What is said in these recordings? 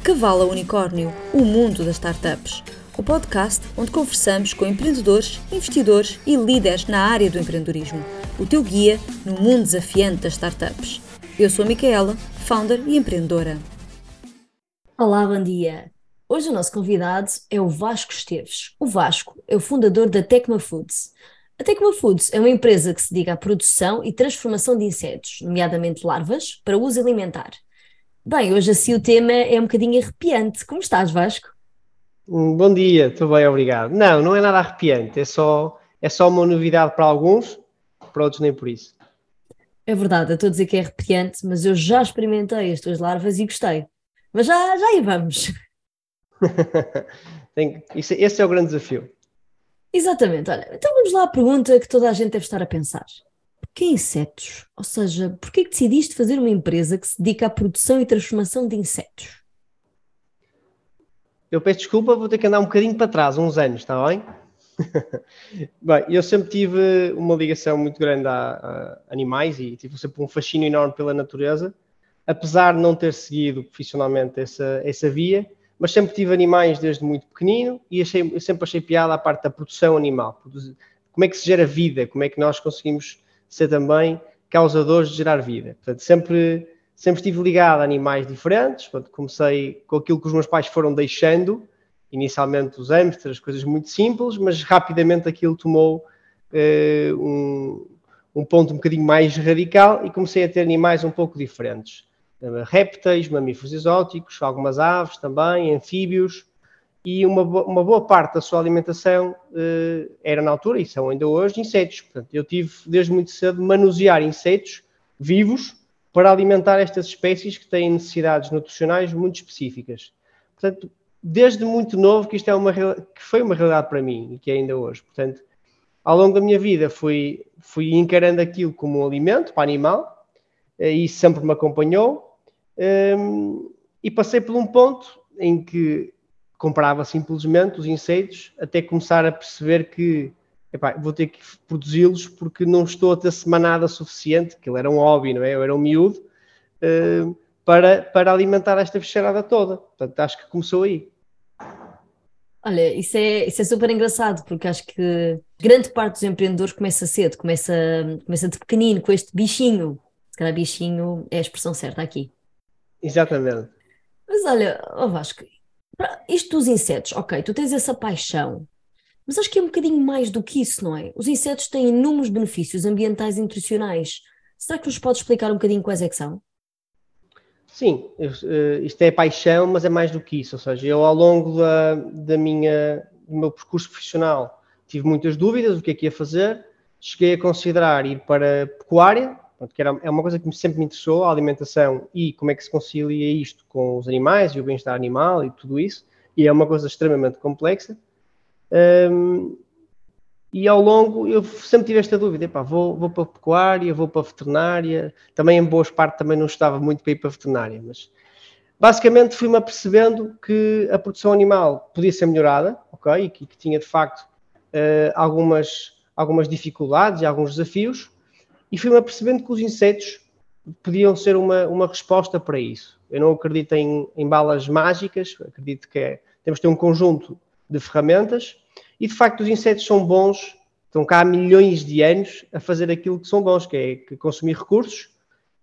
De Cavalo Unicórnio, o mundo das startups. O podcast onde conversamos com empreendedores, investidores e líderes na área do empreendedorismo. O teu guia no mundo desafiante das startups. Eu sou a Micaela, founder e empreendedora. Olá, bom dia. Hoje o nosso convidado é o Vasco Esteves. O Vasco é o fundador da Tecma Foods. A Tecma Foods é uma empresa que se dedica à produção e transformação de insetos, nomeadamente larvas, para uso alimentar. Bem, hoje assim o tema é um bocadinho arrepiante. Como estás, Vasco? Bom dia, estou bem, obrigado. Não, não é nada arrepiante, é só, é só uma novidade para alguns, para outros nem por isso. É verdade, eu estou a dizer que é arrepiante, mas eu já experimentei as tuas larvas e gostei. Mas já, já aí vamos. Tem, isso, esse é o grande desafio. Exatamente, olha, então vamos lá à pergunta que toda a gente deve estar a pensar. Porquê insetos? Ou seja, porquê que decidiste fazer uma empresa que se dedica à produção e transformação de insetos? Eu peço desculpa, vou ter que andar um bocadinho para trás, uns anos, está bem? bem, eu sempre tive uma ligação muito grande a, a, animais e tive sempre um fascínio enorme pela natureza, apesar de não ter seguido profissionalmente essa, essa via, mas sempre tive animais desde muito pequenino e achei, sempre achei piada a parte da produção animal. Como é que se gera vida? Como é que nós conseguimos ser também causadores de gerar vida? Portanto, sempre, sempre estive ligado a animais diferentes. Portanto, comecei com aquilo que os meus pais foram deixando, inicialmente os hamsters, coisas muito simples, mas rapidamente aquilo tomou uh, um, um ponto um bocadinho mais radical e comecei a ter animais um pouco diferentes répteis, mamíferos exóticos, algumas aves também, anfíbios, e uma, uma boa parte da sua alimentação uh, era na altura, e são ainda hoje, insetos. Portanto, eu tive desde muito cedo manusear insetos vivos para alimentar estas espécies que têm necessidades nutricionais muito específicas. Portanto, desde muito novo que isto é uma que foi uma realidade para mim e que é ainda hoje. Portanto, ao longo da minha vida fui, fui encarando aquilo como um alimento para animal, eh, e sempre me acompanhou. Um, e passei por um ponto em que comprava simplesmente os insetos até começar a perceber que epá, vou ter que produzi-los porque não estou a ter semanada suficiente, que ele era um hobby, não é? Eu era um miúdo, uh, para, para alimentar esta bicharada toda. Portanto, acho que começou aí. Olha, isso é, isso é super engraçado, porque acho que grande parte dos empreendedores começa cedo, começa, começa de pequenino, com este bichinho. Se calhar bichinho é a expressão certa aqui. Exatamente. Mas olha, oh Vasco, isto dos insetos, ok, tu tens essa paixão, mas acho que é um bocadinho mais do que isso, não é? Os insetos têm inúmeros benefícios ambientais e nutricionais. Será que nos podes explicar um bocadinho quais é que são? Sim, eh, isto é paixão, mas é mais do que isso. Ou seja, eu ao longo da, da minha, do meu percurso profissional tive muitas dúvidas do que é que ia fazer. Cheguei a considerar ir para pecuária, Pronto, que era, é uma coisa que sempre me interessou, a alimentação e como é que se concilia isto com os animais e o bem-estar animal e tudo isso, e é uma coisa extremamente complexa. Um, e ao longo eu sempre tive esta dúvida, epá, vou, vou para a pecuária, vou para a veterinária, também em boas partes também não estava muito para ir para a veterinária, mas basicamente fui-me apercebendo que a produção animal podia ser melhorada, ok, e que, que tinha de facto uh, algumas, algumas dificuldades e alguns desafios, e fui-me apercebendo que os insetos podiam ser uma, uma resposta para isso. Eu não acredito em, em balas mágicas, acredito que é, temos de ter um conjunto de ferramentas e de facto os insetos são bons, estão cá há milhões de anos a fazer aquilo que são bons, que é que consumir recursos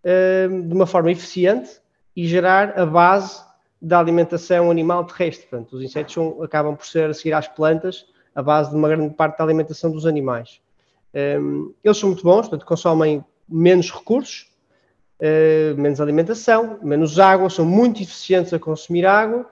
uh, de uma forma eficiente e gerar a base da alimentação animal terrestre. Portanto, os insetos são, acabam por ser, a seguir às plantas, a base de uma grande parte da alimentação dos animais. Um, eles são muito bons, portanto, consomem menos recursos, uh, menos alimentação, menos água, são muito eficientes a consumir água.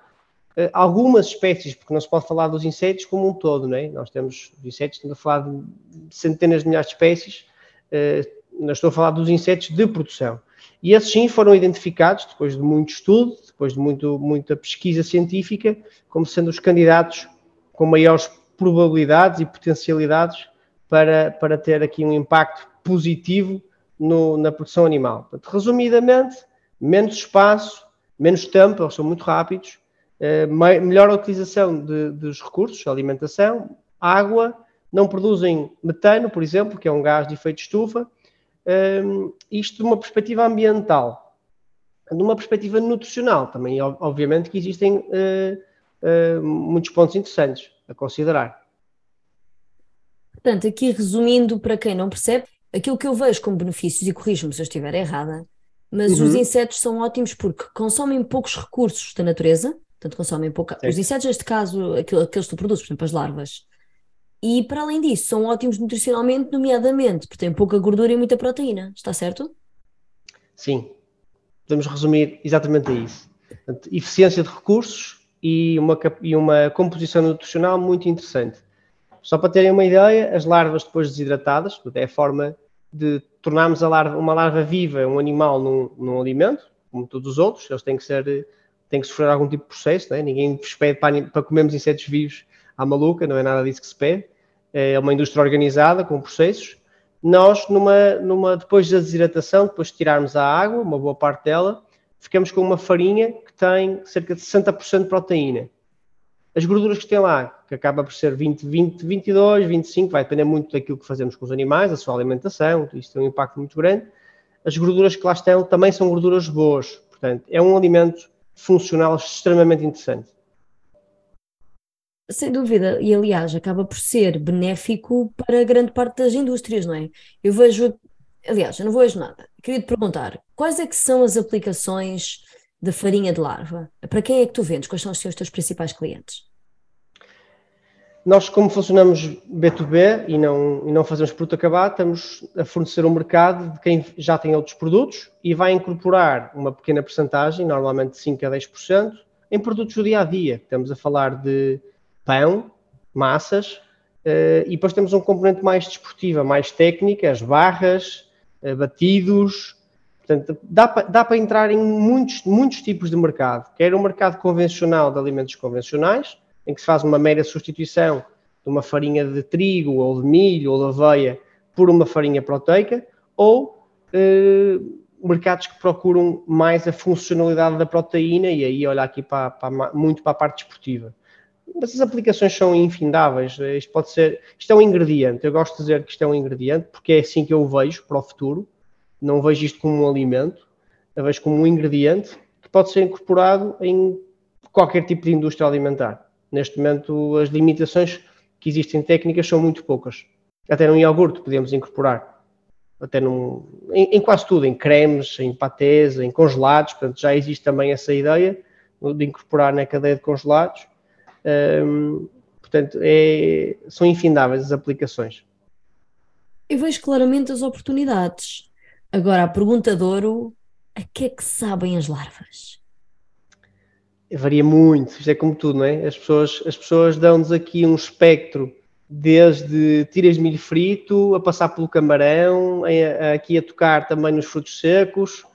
Uh, algumas espécies, porque não se pode falar dos insetos como um todo, não é? Nós temos os insetos, estamos a falar de centenas de milhares de espécies, uh, estou a falar dos insetos de produção. E esses sim foram identificados, depois de muito estudo, depois de muito, muita pesquisa científica, como sendo os candidatos com maiores probabilidades e potencialidades para, para ter aqui um impacto positivo no, na produção animal. Portanto, resumidamente, menos espaço, menos tempo, eles são muito rápidos, eh, melhor utilização de, dos recursos, alimentação, água, não produzem metano, por exemplo, que é um gás de efeito estufa, eh, isto de uma perspectiva ambiental. Numa perspectiva nutricional, também, obviamente, que existem uh, uh, muitos pontos interessantes a considerar. Portanto, aqui resumindo para quem não percebe, aquilo que eu vejo como benefícios, e corrijo-me se eu estiver errada, mas uhum. os insetos são ótimos porque consomem poucos recursos da natureza, portanto, consomem pouca. Os insetos, neste caso, aqueles que tu produzes, por exemplo, as larvas. E para além disso, são ótimos nutricionalmente, nomeadamente, porque têm pouca gordura e muita proteína. Está certo? Sim. Podemos resumir exatamente a isso. Portanto, eficiência de recursos e uma, e uma composição nutricional muito interessante. Só para terem uma ideia, as larvas depois desidratadas, é a forma de tornarmos larva, uma larva viva, um animal num, num alimento, como todos os outros, eles têm que ser, têm que sofrer algum tipo de processo, é? ninguém pede para, para comermos insetos vivos à maluca, não é nada disso que se pede, é uma indústria organizada com processos. Nós, numa, numa, depois da desidratação, depois de tirarmos a água, uma boa parte dela, ficamos com uma farinha que tem cerca de 60% de proteína. As gorduras que tem lá, que acaba por ser 20, 20, 22, 25, vai depender muito daquilo que fazemos com os animais, a sua alimentação, isso tem um impacto muito grande. As gorduras que lá estão também são gorduras boas, portanto, é um alimento funcional extremamente interessante. Sem dúvida, e aliás, acaba por ser benéfico para grande parte das indústrias, não é? Eu vejo, aliás, eu não vejo nada. Queria te perguntar, quais é que são as aplicações da farinha de larva? Para quem é que tu vendes? Quais são os teus principais clientes? Nós, como funcionamos B2B e não, e não fazemos produto acabado, estamos a fornecer um mercado de quem já tem outros produtos e vai incorporar uma pequena porcentagem, normalmente de 5 a 10%, em produtos do dia a dia. Estamos a falar de pão, massas, uh, e depois temos um componente mais desportiva, mais técnica, as barras, uh, batidos, Portanto, dá para, entrar em muitos, muitos tipos de mercado, quer um mercado convencional de alimentos convencionais, em que se faz uma mera substituição de uma farinha de trigo, ou de milho, ou de aveia, por uma farinha proteica, ou eh, mercados que procuram mais a funcionalidade da proteína, e aí olha aqui para, para, muito para a parte desportiva. Mas as aplicações são infindáveis, isto pode ser, isto é um ingrediente, eu gosto de dizer que isto é um ingrediente, porque é assim que eu o vejo para o futuro, não vejo isto como um alimento, vejo como um ingrediente que pode ser incorporado em qualquer tipo de indústria alimentar. Neste momento, as limitações que existem técnicas são muito poucas. Até no iogurte podemos incorporar. Até num, em, em, quase tudo, em cremes, em patês, em congelados. Portanto, já existe também essa ideia de incorporar na cadeia de congelados. Hum, portanto, é, são infindáveis as aplicações. Eu vejo claramente as oportunidades. Agora, a pergunta de ouro: a que é que sabem as larvas? Varia muito, isto é como tudo, não é? As pessoas, as pessoas dão-nos aqui um espectro desde tiras de milho frito, a passar pelo camarão, a, a, aqui a tocar também nos frutos secos,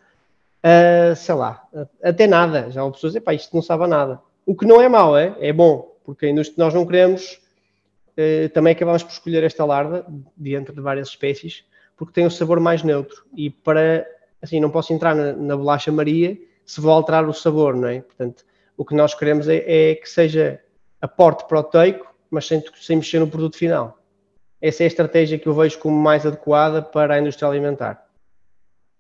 a, sei lá, até nada. Já há pessoas pá, isto não sabe a nada. O que não é mau, é, é bom, porque nós não queremos, eh, também acabamos por escolher esta larva, dentro de várias espécies, porque tem o sabor mais neutro. E para, assim, não posso entrar na, na bolacha Maria se vou alterar o sabor, não é? Portanto, o que nós queremos é, é que seja aporte proteico, mas sem, sem mexer no produto final. Essa é a estratégia que eu vejo como mais adequada para a indústria alimentar.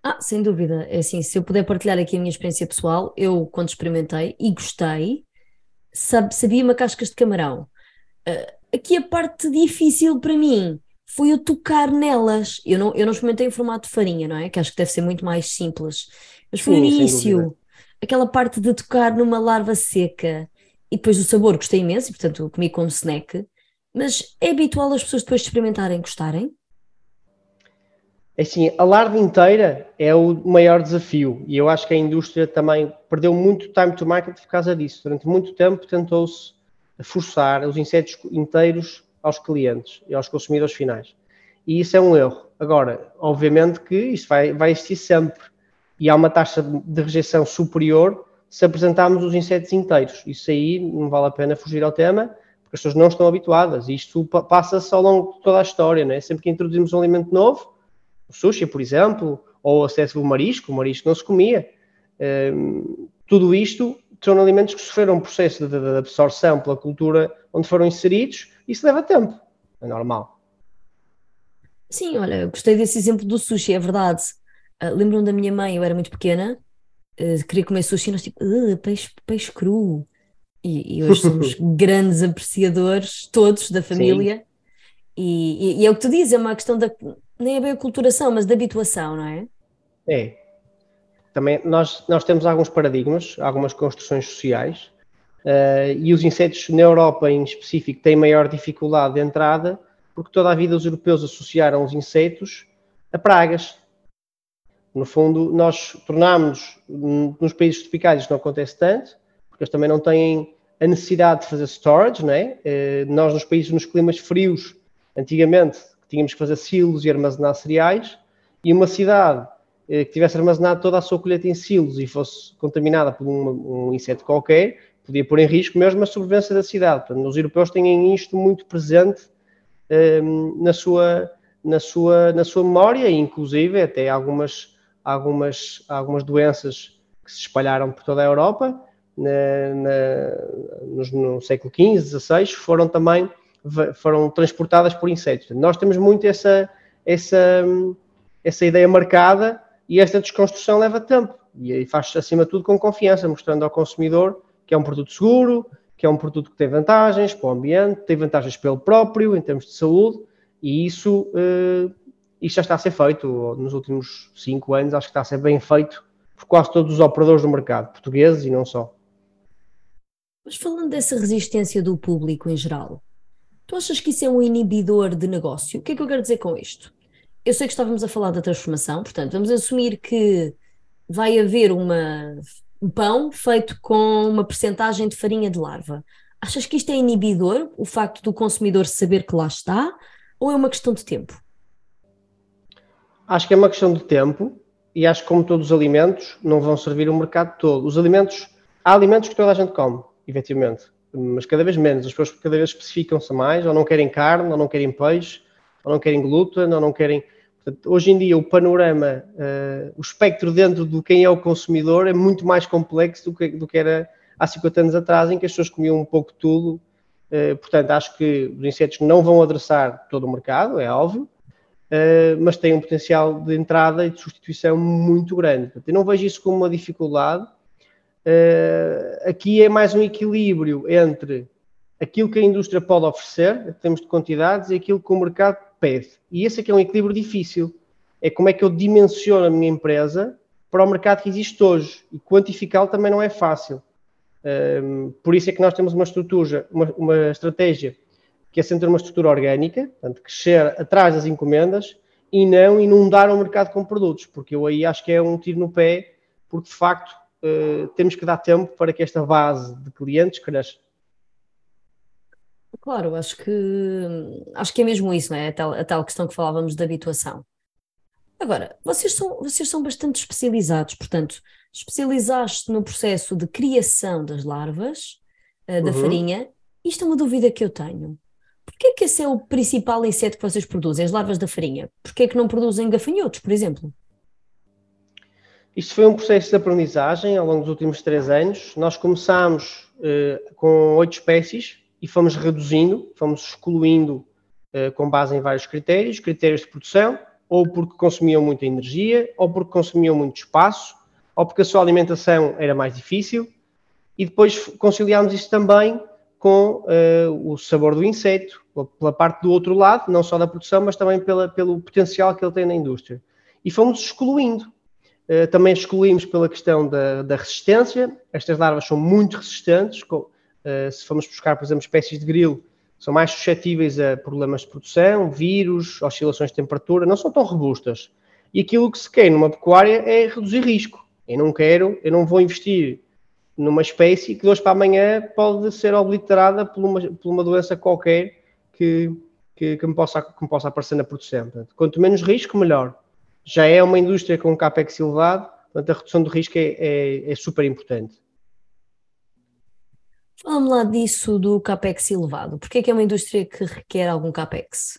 Ah, sem dúvida. É assim, se eu puder partilhar aqui a minha experiência pessoal, eu quando experimentei e gostei, sabia uma cascas de camarão. Uh, aqui a parte difícil para mim foi eu tocar nelas. Eu não, eu não experimentei em formato de farinha, não é? Que acho que deve ser muito mais simples. Mas foi Sim, no início, aquela parte de tocar numa larva seca e depois o sabor gostei imenso e portanto comi como snack. Mas é habitual as pessoas depois de experimentarem gostarem? É assim, a larva inteira é o maior desafio e eu acho que a indústria também perdeu muito time to market por causa disso. Durante muito tempo tentou-se forçar os insetos inteiros aos clientes e aos consumidores finais. E isso é um erro. Agora, obviamente que isso vai, vai existir sempre. E há uma taxa de rejeição superior se apresentarmos os insetos inteiros. Isso aí não vale a pena fugir ao tema, porque as pessoas não estão habituadas. Isto passa-se ao longo de toda a história, não é? Sempre que introduzimos um alimento novo, o sushi, por exemplo, ou o acesso do marisco, o marisco não se comia. Um, tudo isto são alimentos que sofreram um processo de, de absorção pela cultura onde foram inseridos isso leva tempo, é normal. Sim, olha, gostei desse exemplo do sushi, é verdade. Uh, Lembro-me da minha mãe, eu era muito pequena, uh, querer comer sushi, nós tipo, uh, peixe, peixe cru. E, e hoje somos grandes apreciadores, todos da família. E, e, e, é o que tu dizes, é uma questão da. Nem é bem a culturação, mas da habituação, não é? É. Também nós, nós temos alguns paradigmas, algumas construções sociais, uh, e os insetos na Europa em específico têm maior dificuldade de entrada, porque toda a vida os europeus associaram os insetos a pragas. No fundo, nós tornámos nos países tropicais isto não acontece tanto, porque eles também não têm a necessidade de fazer storage, não é? Uh, nós nos países nos climas frios, antigamente tínhamos que fazer silos e armazenar cereais, e uma cidade eh, que tivesse armazenado toda a sua colheita em silos e fosse contaminada por um, um inseto qualquer, podia pôr em risco mesmo a sobrevivência da cidade. Portanto, os europeus têm isto muito presente um, na, sua, na, sua, na sua memória, inclusive até algumas, algumas, algumas doenças que se espalharam por toda a Europa na, na, no, no século XV, XVI, foram também foram transportadas por insetos. Nós temos muito essa, essa, essa ideia marcada e esta desconstrução leva tempo e faz acima de tudo com confiança, mostrando ao consumidor que é um produto seguro, que é um produto que tem vantagens para o ambiente, tem vantagens pelo próprio em termos de saúde e isso, uh, isso já está a ser feito nos últimos cinco anos, acho que está a ser bem feito por quase todos os operadores do mercado, portugueses e não só. Mas falando dessa resistência do público em geral, tu achas que isso é um inibidor de negócio? O que é que eu quero dizer com isto? eu sei que estávamos a falar da transformação, portanto, vamos assumir que vai haver uma, um pão feito com uma percentagem de farinha de larva. Achas que isto é inibidor, o facto do consumidor saber que lá está, ou é uma questão de tempo? Acho que é uma questão de tempo e acho que, como todos os alimentos, não vão servir o mercado todo. Os alimentos, há alimentos que toda a gente come, efetivamente, mas cada vez menos. As pessoas cada vez especificam-se mais, ou não querem carne, ou não querem peixe, ou não querem glúten, ou não querem. Portanto, hoje em dia, o panorama, uh, o espectro dentro do quem é o consumidor é muito mais complexo do que, do que era há 50 anos atrás, em que as pessoas comiam um pouco de tudo. Uh, portanto, acho que os insetos não vão adressar todo o mercado, é óbvio, uh, mas têm um potencial de entrada e de substituição muito grande. Portanto, eu não vejo isso como uma dificuldade. aqui é mais um equilíbrio entre aquilo que a indústria pode oferecer, em termos de quantidades, e aquilo que o mercado pede. E esse aqui é um equilíbrio difícil. É como é que eu dimensiono a minha empresa para o mercado que existe hoje. E quantificá-lo também não é fácil. Um, por isso é que nós temos uma estrutura, uma, uma estratégia que é sempre uma estrutura orgânica, portanto, crescer atrás das encomendas e não inundar o mercado com produtos, porque eu aí acho que é um tiro no pé, porque de facto uh, temos que dar tempo para que esta base de clientes cresça. Claro, acho que acho que é mesmo isso, não é? A tal, a tal questão que falávamos de habituação. Agora, vocês são, vocês são bastante especializados, portanto, especializaste no processo de criação das larvas uh, da uhum. farinha. Isto é uma dúvida que eu tenho. Porquê é que esse é o principal inseto que vocês produzem, as larvas da farinha? Porquê é que não produzem gafanhotos, por exemplo? Isto foi um processo de aprendizagem ao longo dos últimos três anos. Nós começámos uh, com oito espécies, e fomos reduzindo, fomos excluindo uh, com base em vários critérios, critérios de produção, ou porque consumiam muita energia, ou porque consumiam muito espaço, ou porque a sua alimentação era mais difícil, e depois conciliámos isso também com uh, o sabor do inseto, pela parte do outro lado, não só da produção, mas também pela, pelo potencial que ele tem na indústria. E fomos excluindo. Uh, também excluímos pela questão da, da resistência. Estas larvas são muito resistentes, com, Uh, se formos buscar, por exemplo, espécies de grilo, são mais suscetíveis a problemas de produção, vírus, oscilações de temperatura, não são tão robustas. E aquilo que se quer numa pecuária é reduzir risco. Eu não quero, eu não vou investir numa espécie que de hoje para amanhã pode ser obliterada por uma, por uma doença qualquer que, que, que, me possa, que me possa aparecer na produção. Portanto, quanto menos risco, melhor. Já é uma indústria com um capex elevado, portanto, a redução do risco é, é, é super importante. Fala-me lá disso do capex elevado. Porquê é que é uma indústria que requer algum capex?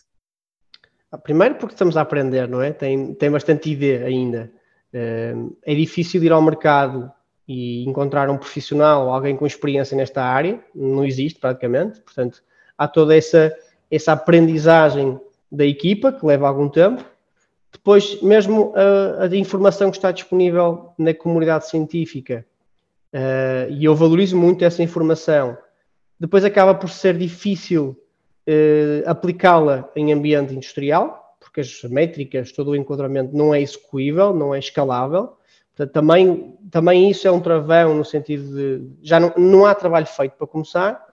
Ah, primeiro porque estamos a aprender, não é? Tem, tem bastante ideia ainda. Eh, é difícil ir ao mercado e encontrar um profissional alguém com experiência nesta área, não existe praticamente, portanto há toda essa, essa aprendizagem da equipa que leva algum tempo Depois, mesmo a, a informação que está disponível na comunidade científica, uh, e eu valorizo muito essa informação, depois acaba por ser difícil uh, aplicá-la em ambiente industrial, porque as métricas, todo o enquadramento não é execuível, não é escalável. Portanto, também, também isso é um travão no sentido de já não, não há trabalho feito para começar,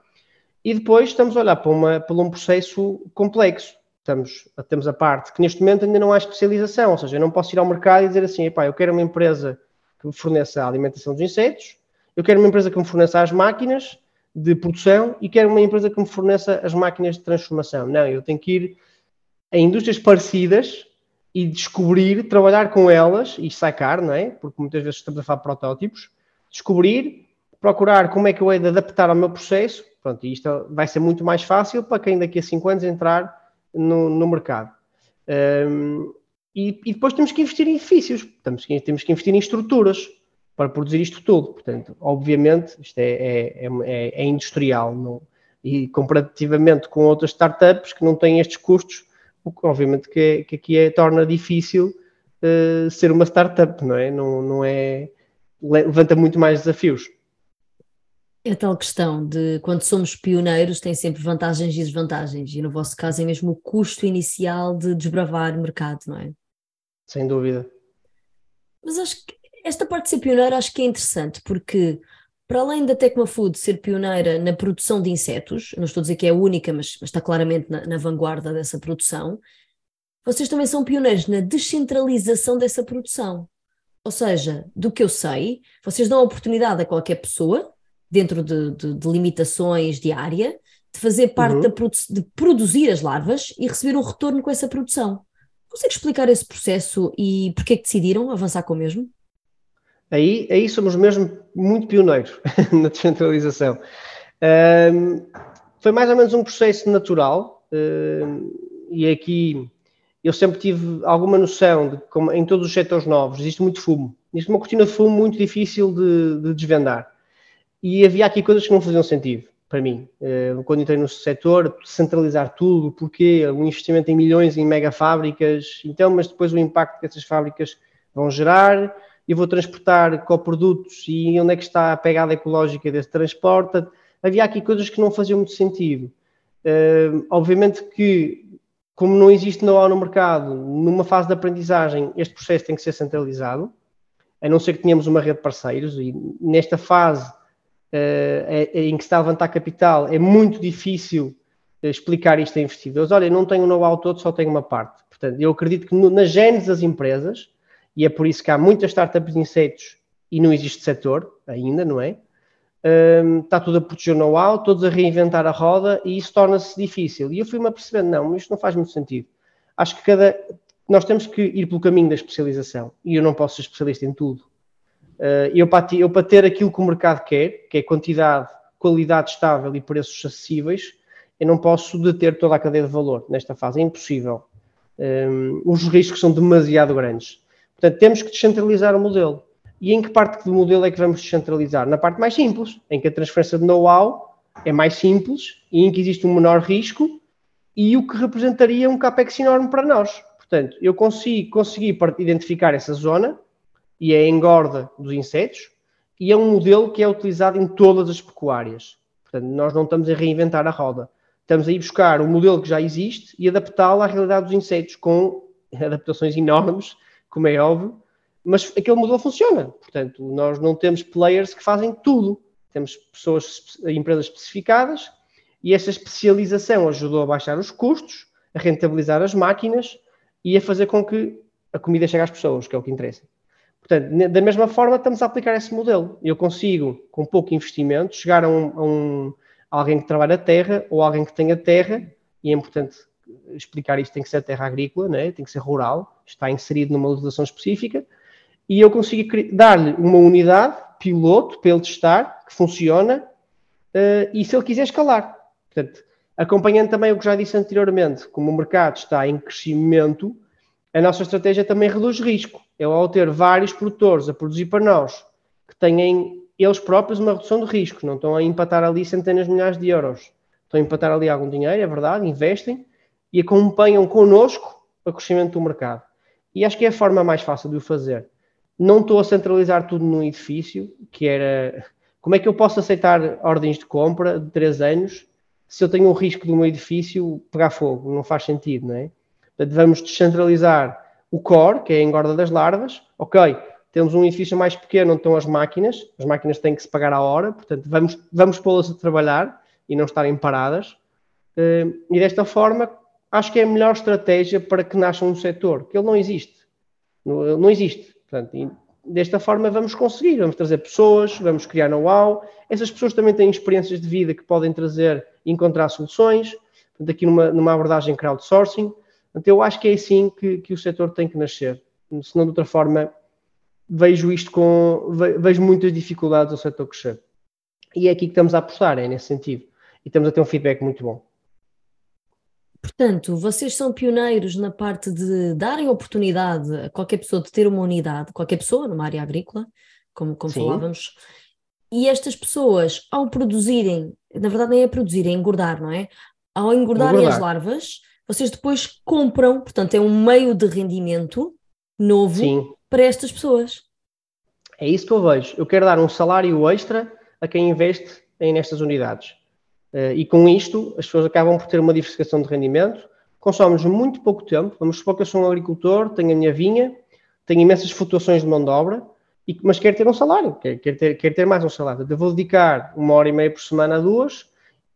e depois estamos a olhar para, uma, para um processo complexo. Estamos, temos a parte que neste momento ainda não há especialização, ou seja, eu não posso ir ao mercado e dizer assim, eu quero uma empresa que forneça a alimentação dos insetos, eu quero uma empresa que me forneça as máquinas de produção e quero uma empresa que me forneça as máquinas de transformação. Não, eu tenho que ir a indústrias parecidas e descobrir, trabalhar com elas e sacar, não é? Porque muitas vezes estamos a falar de protótipos, descobrir, procurar como é que eu hei de adaptar ao meu processo, pronto, e isto vai ser muito mais fácil para quem daqui a 5 anos entrar no, no mercado. Um, e, e, depois temos que investir em edifícios, temos que, temos que investir em estruturas para produzir isto tudo. Portanto, obviamente, isto é, é, é, é industrial não? e comparativamente com outras startups que não têm estes custos, o que obviamente que, que aqui é, torna difícil uh, ser uma startup, não é? Não, não é levanta muito mais desafios. É tal questão de quando somos pioneiros tem sempre vantagens e desvantagens, e no vosso caso é mesmo o custo inicial de desbravar o mercado, não é? Sem dúvida. Mas acho que esta parte de ser pioneiro acho que é interessante, porque para além da Tecmafood ser pioneira na produção de insetos, não estou a dizer que é a única, mas, mas está claramente na, na vanguarda dessa produção, vocês também são pioneiros na descentralização dessa produção. Ou seja, do que eu sei, vocês dão a oportunidade a qualquer pessoa dentro de, de, de limitações de área, de fazer parte uhum. da produ de produzir as larvas e receber um retorno com essa produção. Consegue explicar esse processo e porquê que decidiram avançar com o mesmo? Aí, aí somos mesmo muito pioneiros na descentralização. Um, foi mais ou menos um processo natural um, e aqui eu sempre tive alguma noção de como em todos os setores novos existe muito fumo. Existe uma cortina de fumo muito difícil de, de desvendar. E havia aqui coisas que não faziam sentido para mim. Quando entrei no setor, centralizar tudo, porque um investimento em milhões em mega fábricas, então, mas depois o impacto que essas fábricas vão gerar, eu vou transportar coprodutos e onde é que está a pegada ecológica desse transporte. Havia aqui coisas que não faziam muito sentido. Uh, obviamente que, como não existe know-how no mercado, numa fase de aprendizagem, este processo tem que ser centralizado, a não ser que tenhamos uma rede de parceiros, e nesta fase uh, em que se está a levantar capital, é muito difícil eh, explicar isto a investidores. Olha, não tenho know-how todo, só tenho uma parte. Portanto, eu acredito que no, na gênese das empresas, e é por isso que há muitas startups de insetos e não existe setor ainda, não é? Um, está tudo a proteger o know-how, todos a reinventar a roda e isso torna-se difícil. E eu fui-me apercebendo, não, isto não faz muito sentido. Acho que cada. Nós temos que ir pelo caminho da especialização e eu não posso ser especialista em tudo. Uh, eu, para, eu, para ter aquilo que o mercado quer, que é quantidade, qualidade estável e preços acessíveis, eu não posso deter toda a cadeia de valor nesta fase, é impossível. Um, os riscos são demasiado grandes. Portanto, temos que descentralizar o modelo. E em que parte do modelo é que vamos descentralizar? Na parte mais simples, em que a transferência de know-how é mais simples e em que existe um menor risco e o que representaria um capex enorme para nós. Portanto, eu consigo conseguir identificar essa zona, e é a engorda dos insetos, e é um modelo que é utilizado em todas as pecuárias. Portanto, nós não estamos a reinventar a roda. Estamos a ir buscar o modelo que já existe e adaptá-lo à realidade dos insetos, com adaptações enormes, como é óbvio, mas aquele modelo funciona. Portanto, nós não temos players que fazem tudo. Temos pessoas, empresas especificadas, e essa especialização ajudou a baixar os custos, a rentabilizar as máquinas e a fazer com que a comida chegue às pessoas, que é o que interessa. Portanto, da mesma forma, estamos a aplicar esse modelo. Eu consigo, com pouco investimento, chegar a, um, a, um, a alguém que trabalha a terra ou alguém que tenha terra, e é importante explicar isto, tem que ser terra agrícola, né? tem que ser rural, está inserido numa legislação específica, e eu consigo dar-lhe uma unidade piloto para ele testar, que funciona, uh, e se ele quiser escalar. Portanto, acompanhando também o que já disse anteriormente, como o mercado está em crescimento, a nossa estratégia também reduz risco. É ao ter vários produtores a produzir para nós, que têm eles próprios uma redução de risco, não estão a empatar ali centenas de milhares de euros. Estão a empatar ali algum dinheiro, é verdade, investem e acompanham connosco o crescimento do mercado. E acho que é a forma mais fácil de o fazer. Não estou a centralizar tudo num edifício, que era como é que eu posso aceitar ordens de compra de 3 anos se eu tenho um risco de um edifício pegar fogo? Não faz sentido, não é? Portanto, vamos descentralizar o core, que é a engorda das larvas. Ok, temos um edifício mais pequeno onde estão as máquinas, as máquinas têm que se pagar à hora, portanto, vamos, vamos pô-las a trabalhar e não estarem paradas. Eh, e desta forma, acho que é a melhor estratégia para que nasça um setor, que ele não existe. Não, não existe. Portanto, desta forma vamos conseguir, vamos trazer pessoas, vamos criar know-how. Essas pessoas também têm experiências de vida que podem trazer e encontrar soluções. Portanto, aqui numa, numa abordagem crowdsourcing. Portanto, eu acho que é assim que, que o setor tem que nascer. Senão, de outra forma, vejo isto com. vejo muitas dificuldades ao setor crescer. E é aqui que estamos a apostar, é nesse sentido. E estamos a ter um feedback muito bom. Portanto, vocês são pioneiros na parte de darem oportunidade a qualquer pessoa de ter uma unidade, qualquer pessoa numa área agrícola, como, como falávamos, e estas pessoas, ao produzirem, na verdade nem é produzir, é engordar, não é? Ao engordarem engordar. as larvas, vocês depois compram, portanto é um meio de rendimento novo Sim. para estas pessoas. É isso que eu vejo. Eu quero dar um salário extra a quem investe em nestas unidades. Uh, e com isto, as pessoas acabam por ter uma diversificação de rendimento, consomem muito pouco tempo. Vamos supor que eu sou um agricultor, tenho a minha vinha, tenho imensas flutuações de mão de obra, mas quero ter um salário, quero, ter, quero ter mais um salário. Eu vou dedicar uma hora e meia por semana a duas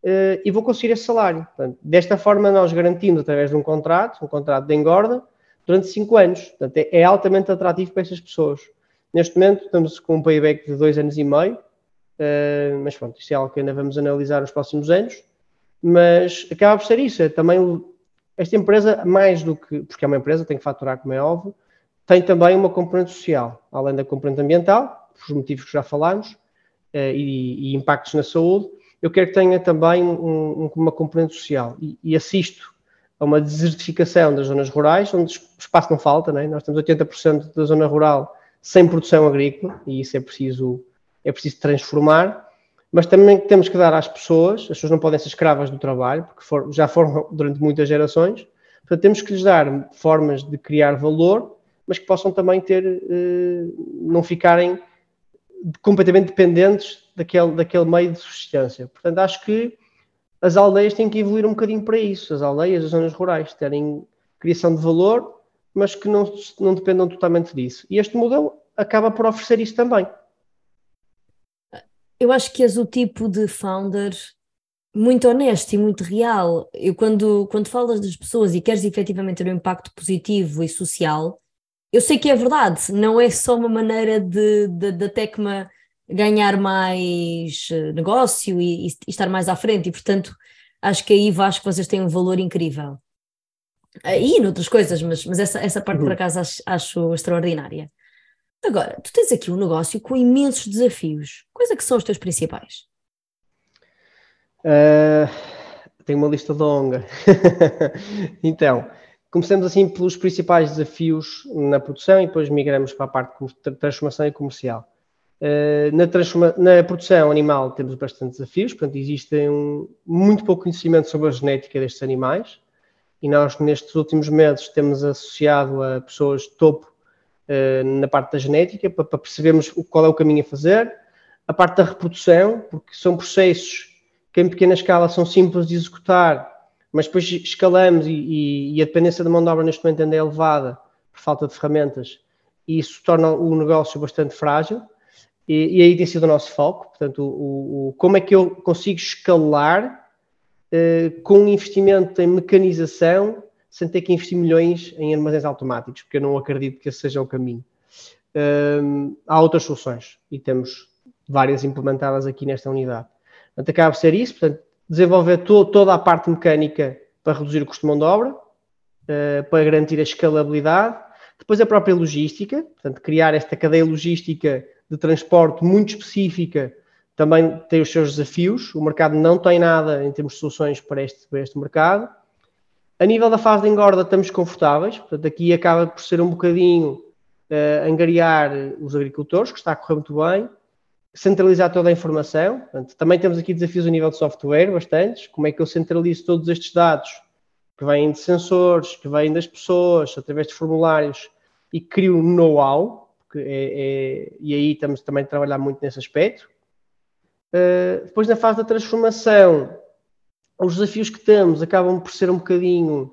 uh, e vou conseguir esse salário. Portanto, desta forma, nós garantimos, através de um contrato, um contrato de engorda, durante cinco anos. Portanto, é, é altamente atrativo para essas pessoas. Neste momento, estamos com um payback de dois anos e meio, Uh, mas pronto, isso é algo que ainda vamos analisar nos próximos anos. Mas acaba por ser isso. É também esta empresa, mais do que. Porque é uma empresa, tem que faturar, como é óbvio, tem também uma componente social, além da componente ambiental, por motivos que já falámos, uh, e, e, impactos na saúde. Eu quero que tenha também um, um, uma componente social e, e, assisto a uma desertificação das zonas rurais, onde espaço não falta, né? nós temos 80% da zona rural sem produção agrícola e isso é preciso é preciso transformar, mas também temos que dar às pessoas, as pessoas não podem ser escravas do trabalho, porque for, já foram durante muitas gerações, portanto temos que lhes dar formas de criar valor, mas que possam também ter, eh, não ficarem completamente dependentes daquele, daquele meio de subsistência. Portanto, acho que as aldeias têm que evoluir um bocadinho para isso, as aldeias, as zonas rurais, terem criação de valor, mas que não, não dependam totalmente disso. E este modelo acaba por oferecer isso também eu acho que és o tipo de founder muito honesto e muito real. Eu, quando, quando falas das pessoas e queres efetivamente ter um impacto positivo e social, eu sei que é verdade, não é só uma maneira de, de, de Tecma ganhar mais eh, negócio e, e, estar mais à frente, e portanto acho que aí acho que vocês têm um valor incrível. E noutras coisas, mas, mas essa, essa parte uhum. por acaso acho, acho extraordinária. Agora, tu tens aqui um negócio com imensos desafios. Quais é que são os teus principais? Uh, tenho uma lista longa. então, começamos assim pelos principais desafios na produção e depois migramos para a parte de transformação e comercial. Uh, na, transforma na produção animal temos bastantes desafios, portanto, existe um, muito pouco conhecimento sobre a genética destes animais e nós, nestes últimos meses, temos associado a pessoas topo na parte da genética, para, percebermos qual é o caminho a fazer, a parte da reprodução, porque são processos que em pequena escala são simples de executar, mas depois escalamos e, e, a dependência da mão de obra neste momento ainda é elevada por falta de ferramentas e isso torna o negócio bastante frágil. E, e aí tem sido o nosso foco, portanto, o, o como é que eu consigo escalar uh, com investimento em mecanização sem ter que investir milhões em armazéns automáticos, porque eu não acredito que esse seja o caminho. Um, há outras soluções e temos várias implementadas aqui nesta unidade. Portanto, acaba por ser isso, portanto, desenvolver to toda a parte mecânica para reduzir o custo de mão de obra, uh, para garantir a escalabilidade, depois a própria logística, portanto, criar esta cadeia logística de transporte muito específica também tem os seus desafios. O mercado não tem nada em termos de soluções para este, para este mercado. A nível da fase de engorda estamos confortáveis, portanto aqui acaba por ser um bocadinho uh, angariar os agricultores, que está a correr muito bem, centralizar toda a informação, portanto, também temos aqui desafios a nível de software, bastantes, como é que eu centralizo todos estes dados que vêm de sensores, que vêm das pessoas, através de formulários, e crio know-how, é, é, e aí estamos também a trabalhar muito nesse aspecto. Uh, depois, na fase da transformação, os desafios que temos acabam por ser um bocadinho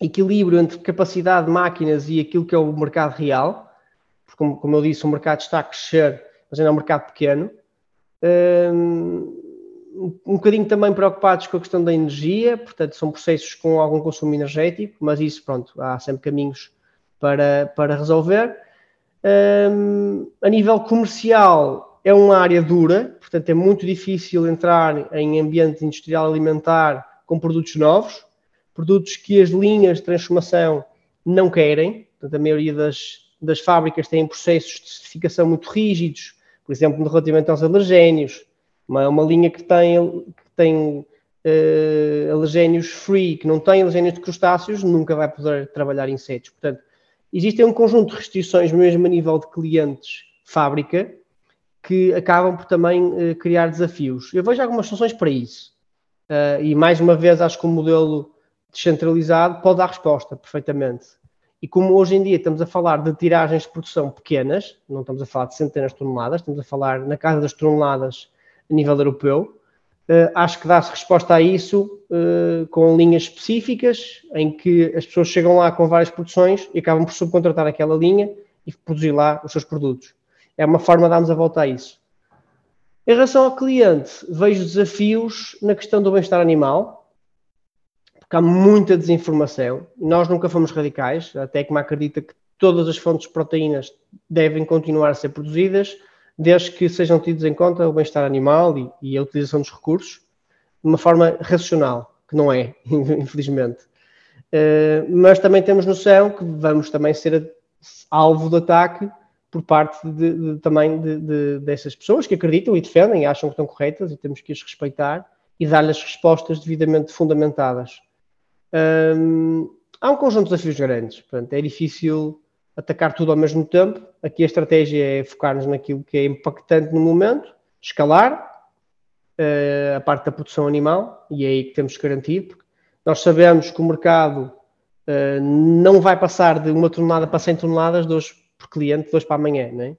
equilíbrio entre capacidade de máquinas e aquilo que é o mercado real, porque, como, como eu disse, o mercado está a crescer, mas ainda é um mercado pequeno. Um, um bocadinho também preocupados com a questão da energia, portanto, são processos com algum consumo energético, mas isso, pronto, há sempre caminhos para, para resolver. Um, a nível comercial, é uma área dura, portanto, é muito difícil entrar em ambiente industrial alimentar com produtos novos, produtos que as linhas de transformação não querem, portanto, a maioria das, das fábricas têm processos de certificação muito rígidos, por exemplo, relativamente aos alergénios, uma, uma linha que tem, que tem uh, alergénios free, que não tem alergénios de crustáceos, nunca vai poder trabalhar insetos. Portanto, existem um conjunto de restrições, mesmo a nível de clientes fábrica, que acabam por também uh, criar desafios. Eu vejo algumas soluções para isso. Uh, e mais uma vez, acho que o modelo descentralizado pode dar resposta perfeitamente. E como hoje em dia estamos a falar de tiragens de produção pequenas, não estamos a falar de centenas de toneladas, estamos a falar na casa das toneladas a nível europeu. Uh, acho que dá-se resposta a isso com linhas específicas, em que as pessoas chegam lá com várias produções e acabam por subcontratar aquela linha e produzir lá os seus produtos. É uma forma de darmos a volta a isso. Em relação ao cliente, vejo desafios na questão do bem-estar animal, porque há muita desinformação. Nós nunca fomos radicais, que me acredita que todas as fontes de proteínas devem continuar a ser produzidas, desde que sejam tidos em conta o bem-estar animal e, e, a utilização dos recursos de uma forma racional, que não é, infelizmente. Uh, mas também temos noção que vamos também ser alvo de ataque por parte de, de, também de, de, dessas pessoas que acreditam e defendem e acham que estão corretas e temos que as respeitar e dar-lhes respostas devidamente fundamentadas. Um, há um conjunto de desafios grandes, portanto, é difícil atacar tudo ao mesmo tempo. Aqui a estratégia é focar-nos naquilo que é impactante no momento, escalar uh, a parte da produção animal, e é aí que temos que garantir, porque nós sabemos que o mercado uh, não vai passar de uma tonelada para 100 toneladas de hoje por cliente, de hoje para amanhã, não é?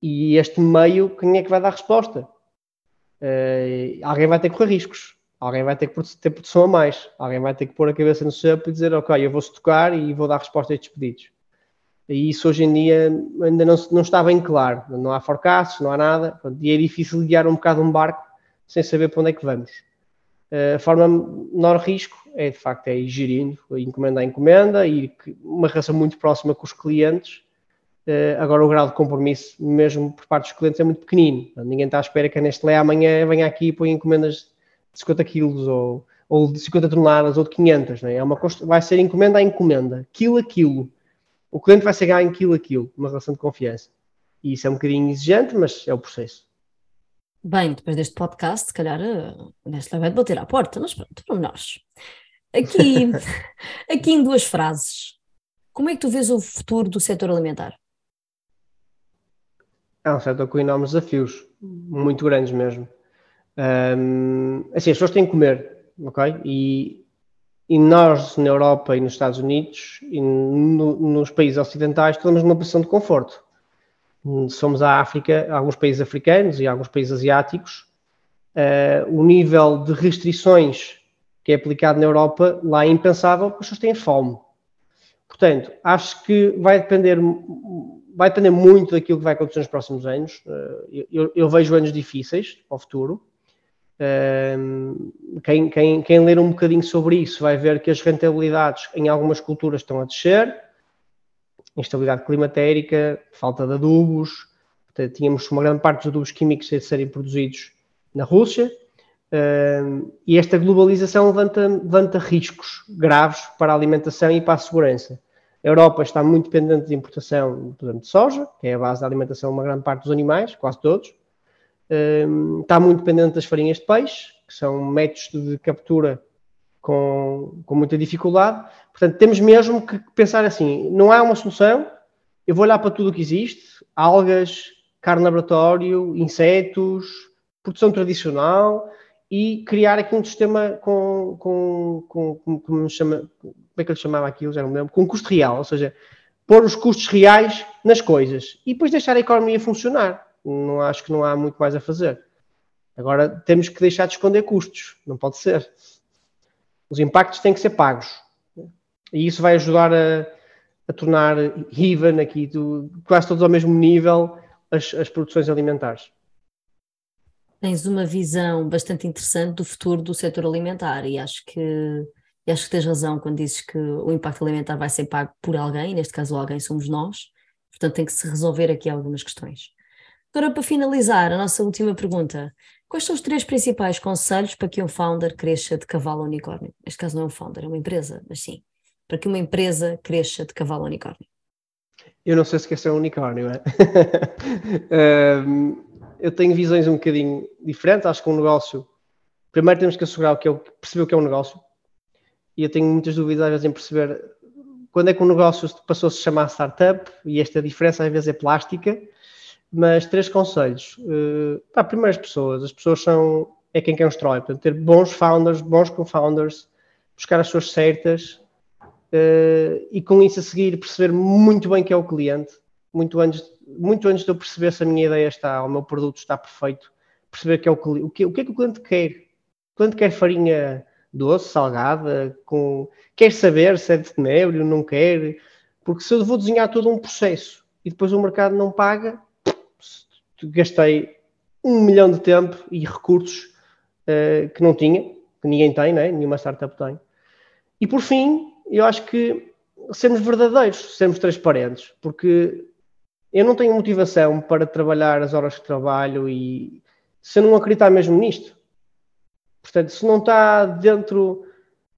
E este meio, quem é que vai dar resposta? Uh, alguém vai ter que correr riscos, alguém vai ter que ter produção a mais, alguém vai ter que pôr a cabeça no cepo e dizer, ok, eu vou se tocar e vou dar resposta a estes pedidos. E isso hoje em dia ainda não, não está bem claro. Não há forecasts, não há nada. E é difícil guiar um bocado um barco sem saber para onde é que vamos. Eh, a forma menor risco é, de facto, é ir gerindo, encomenda a encomenda, e uma relação muito próxima com os clientes. Eh, agora, o grau de compromisso, mesmo por parte dos clientes, é muito pequenino. Ninguém está à espera que a Nestlé amanhã venha aqui e ponha encomendas de 50 quilos ou, ou de 50 toneladas ou de 500. Não é? Uma, vai ser encomenda a encomenda, quilo a quilo o cliente vai chegar em quilo a quilo, uma relação de confiança. E isso é um bocadinho exigente, mas é o processo. Bem, depois deste podcast, se calhar a Nestlé vai bater à porta, mas pronto, vamos nós. Aqui, aqui em duas frases, como é que tu vês o futuro do setor alimentar? É um com enormes desafios, muito grandes mesmo. Um, assim, as pessoas têm que comer, ok? E e nós, na Europa e nos Estados Unidos e no, nos países ocidentais, estamos numa posição de conforto. Somos a África, alguns países africanos e alguns países asiáticos. Uh, o nível de restrições que é aplicado na Europa lá é impensável porque as pessoas têm fome. Portanto, acho que vai depender, vai depender muito daquilo que vai acontecer nos próximos anos. Uh, eu, eu vejo anos difíceis ao futuro quem, quem, quem ler um bocadinho sobre isso vai ver que as rentabilidades em algumas culturas estão a descer, instabilidade climatérica, falta de adubos, tínhamos uma grande parte dos adubos químicos a serem produzidos na Rússia, e esta globalização levanta, levanta riscos graves para a alimentação e para a segurança. A Europa está muito dependente de importação, por exemplo, de soja, que é a base da alimentação de uma grande parte dos animais, quase todos, está muito dependente das farinhas de peixe, que são métodos de captura com, com muita dificuldade. Portanto, temos mesmo que pensar assim: não há uma solução, eu vou olhar para tudo o que existe, algas, carne laboratório, insetos, produção tradicional e criar aqui um sistema com, com, com, com como, chama, como é que ele chamava aquilo, já não me lembro, com custo real, ou seja, pôr os custos reais nas coisas e depois deixar a economia funcionar. Não acho que não há muito mais a fazer. Agora temos que deixar de esconder custos, não pode ser. Os impactos têm que ser pagos. E isso vai ajudar a, a tornar even aqui do, quase todos ao mesmo nível as, as produções alimentares. Tens uma visão bastante interessante do futuro do setor alimentar e acho que e acho que tens razão quando dizes que o impacto alimentar vai ser pago por alguém, neste caso alguém somos nós, portanto tem que se resolver aqui algumas questões. Agora, para finalizar, a nossa última pergunta: quais são os três principais conselhos para que um founder cresça de cavalo unicórnio? Neste caso não é um founder, é uma empresa, mas sim, para que uma empresa cresça de cavalo unicórnio. Eu não sei se quer ser um unicórnio, é? um, eu tenho visões um bocadinho diferentes. Acho que um negócio. Primeiro temos que assegurar o que é, perceber o que é um negócio e eu tenho muitas dúvidas às vezes em perceber quando é que um negócio passou a se chamar startup e esta diferença às vezes é plástica, mas três conselhos. Uh, para primeiras pessoas, as pessoas são é quem constrói, portanto, ter bons founders, bons co-founders, buscar as pessoas certas uh, e com isso a seguir perceber muito bem que é o cliente, muito antes, muito antes de eu perceber se a minha ideia está, o meu produto está perfeito, perceber que é o, o, que, o que é que o cliente quer. O cliente quer farinha doce, salgada, com... quer saber se é de tenebro, não quer, porque se eu vou desenhar todo um processo e depois o mercado não paga, gastei um milhão de tempo e recursos uh, que não tinha, que ninguém tem, né? nenhuma startup tem. E por fim, eu acho que sermos verdadeiros, sermos transparentes, porque eu não tenho motivação para trabalhar as horas que trabalho e se eu não acreditar mesmo nisto, Portanto, se não está dentro,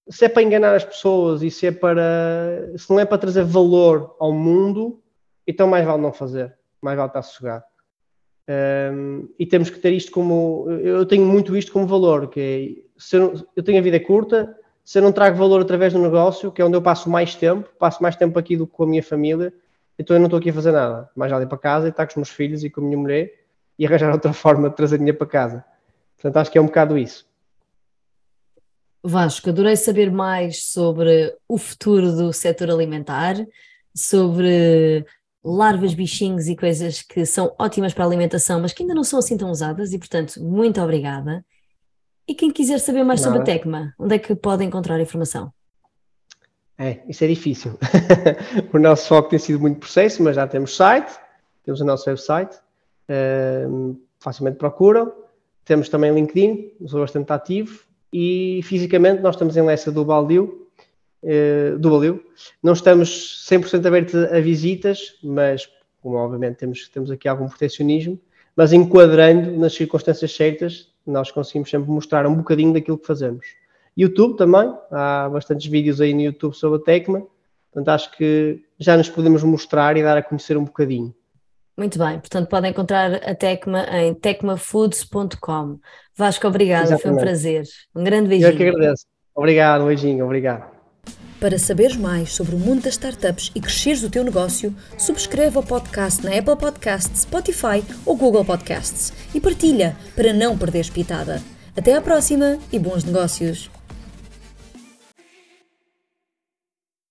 se é para enganar as pessoas e se é para, se não é para trazer valor ao mundo, então mais vale não fazer, mais vale estar sossegado. Um, e temos que ter isto como, eu tenho muito isto como valor, que é, se eu, eu tenho a vida curta, se eu não trago valor através do negócio, que é onde eu passo mais tempo, passo mais tempo aqui do que com a minha família, então eu não estou aqui a fazer nada. Mais vale ir para casa e estar com os meus filhos e com a minha mulher e arranjar outra forma de trazer dinheiro para casa. Portanto, acho que é um bocado isso. Vasco, adorei saber mais sobre o futuro do setor alimentar, sobre larvas, bichinhos e coisas que são ótimas para a alimentação, mas que ainda não são assim tão usadas, e portanto, muito obrigada. E quem quiser saber mais sobre a Tecma, onde é que pode encontrar informação? É, isso é difícil. o nosso foco tem sido muito processo, mas já temos site, temos o nosso website, uh, facilmente procuram. Temos também LinkedIn, sou bastante ativo, e fisicamente nós estamos em Lessa do Baldio, eh, do Baldio. Não estamos 100% abertos a visitas, mas como obviamente temos, temos aqui algum protecionismo, mas enquadrando nas circunstâncias certas, nós conseguimos sempre mostrar um bocadinho daquilo que fazemos. YouTube também, há bastantes vídeos aí no YouTube sobre a Tecma, portanto acho que já nos podemos mostrar e dar a conhecer um bocadinho. Muito bem, portanto podem encontrar a Tecma em tecmafoods.com. Vasco, obrigada, Exatamente. foi um prazer. Um grande beijinho. Eu que agradeço. Obrigado, um beijinho, obrigado. Para saberes mais sobre o mundo das startups e cresceres o teu negócio, subscreve o podcast na Apple Podcasts, Spotify ou Google Podcasts e partilha para não perderes pitada. Até à próxima e bons negócios!